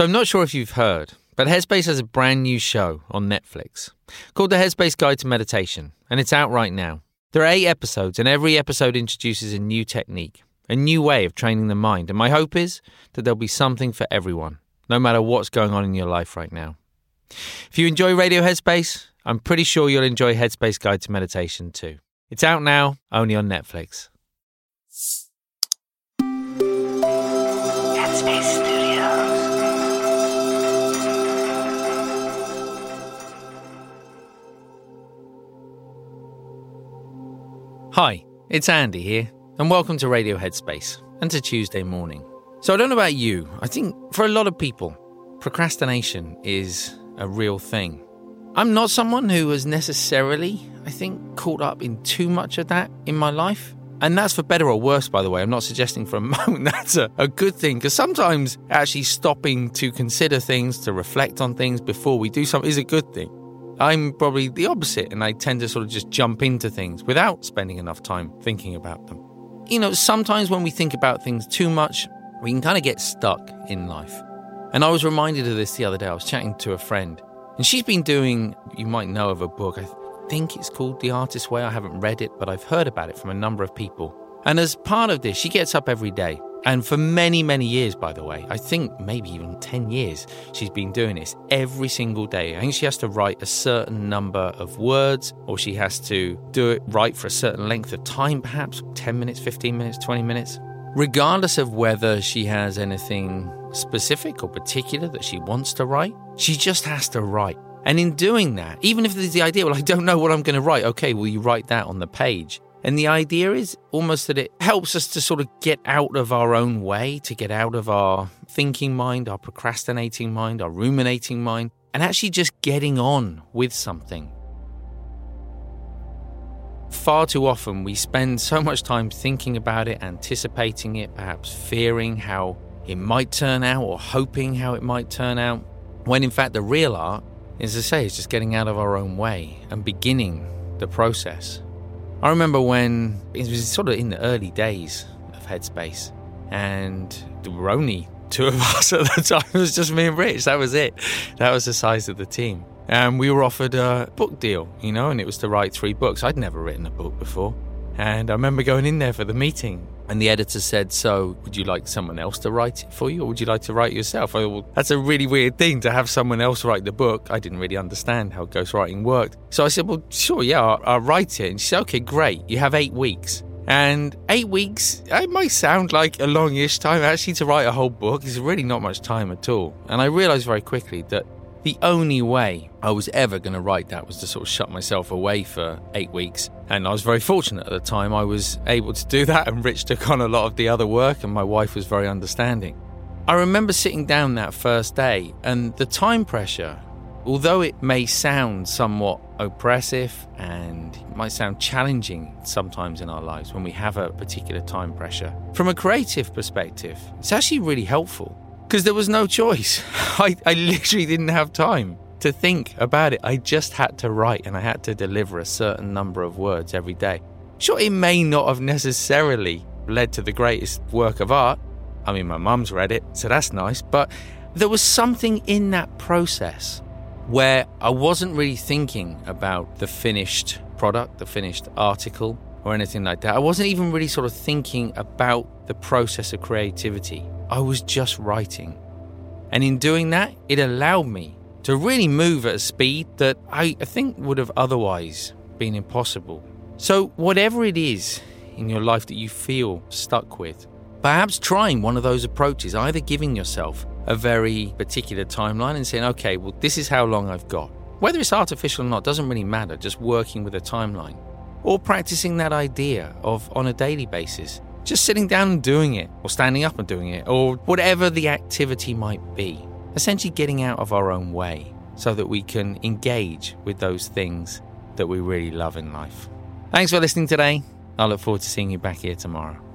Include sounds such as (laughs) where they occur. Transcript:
So I'm not sure if you've heard, but Headspace has a brand new show on Netflix called The Headspace Guide to Meditation, and it's out right now. There are eight episodes, and every episode introduces a new technique, a new way of training the mind. And my hope is that there'll be something for everyone, no matter what's going on in your life right now. If you enjoy Radio Headspace, I'm pretty sure you'll enjoy Headspace Guide to Meditation too. It's out now, only on Netflix. Headspace Studios. Hi, it's Andy here, and welcome to Radio Headspace and to Tuesday morning. So, I don't know about you, I think for a lot of people, procrastination is a real thing. I'm not someone who has necessarily, I think, caught up in too much of that in my life. And that's for better or worse, by the way. I'm not suggesting for a (laughs) moment that's a, a good thing, because sometimes actually stopping to consider things, to reflect on things before we do something is a good thing. I'm probably the opposite, and I tend to sort of just jump into things without spending enough time thinking about them. You know, sometimes when we think about things too much, we can kind of get stuck in life. And I was reminded of this the other day. I was chatting to a friend, and she's been doing, you might know of a book, I think it's called The Artist's Way. I haven't read it, but I've heard about it from a number of people. And as part of this, she gets up every day and for many, many years, by the way, I think maybe even 10 years, she's been doing this every single day. I think she has to write a certain number of words, or she has to do it right for a certain length of time, perhaps 10 minutes, 15 minutes, 20 minutes. Regardless of whether she has anything specific or particular that she wants to write, she just has to write. And in doing that, even if there's the idea, well, I don't know what I'm going to write, okay, will you write that on the page? And the idea is almost that it helps us to sort of get out of our own way, to get out of our thinking mind, our procrastinating mind, our ruminating mind, and actually just getting on with something. Far too often, we spend so much time thinking about it, anticipating it, perhaps fearing how it might turn out or hoping how it might turn out, when in fact the real art, as I say, is just getting out of our own way and beginning the process. I remember when it was sort of in the early days of Headspace, and there were only two of (laughs) us at the time. It was just me and Rich. That was it. That was the size of the team. And we were offered a book deal, you know, and it was to write three books. I'd never written a book before. And I remember going in there for the meeting, and the editor said, So, would you like someone else to write it for you, or would you like to write it yourself? I well, that's a really weird thing to have someone else write the book. I didn't really understand how ghostwriting worked. So I said, Well, sure, yeah, I'll, I'll write it. And she said, Okay, great. You have eight weeks. And eight weeks, it might sound like a longish time. Actually, to write a whole book is really not much time at all. And I realized very quickly that the only way I was ever going to write that was to sort of shut myself away for eight weeks. And I was very fortunate at the time I was able to do (laughs) that, and Rich took on a lot of the other work, and my wife was very understanding. I remember sitting down that first day, and the time pressure, although it may sound somewhat oppressive and might sound challenging sometimes in our lives when we have a particular time pressure, from a creative perspective, it's actually really helpful because there was no choice. (laughs) I, I literally didn't have time to think about it. I just had to write and I had to deliver a certain number of words every day. Sure, it may not have necessarily led to the greatest work of art. I mean, my mum's read it, so that's nice. But there was something in that process where I wasn't really thinking about the finished product, the finished article, or anything like that. I wasn't even really sort of thinking about the process of creativity. I was just writing. And in doing that, it allowed me to really move at a speed that I, think would have otherwise been impossible. So, whatever it is in your life that you feel stuck with, perhaps trying one of those approaches, either giving yourself a very particular timeline and saying, okay, well, this is how long I've got. Whether it's artificial or not doesn't really matter, just working with a timeline. Or practicing that idea of on a daily basis just sitting down and doing it, or standing up and doing it, or whatever the activity might be. Essentially, getting out of our own way so that we can engage with those things that we really love in life. Thanks for listening today. I look forward to seeing you back here tomorrow.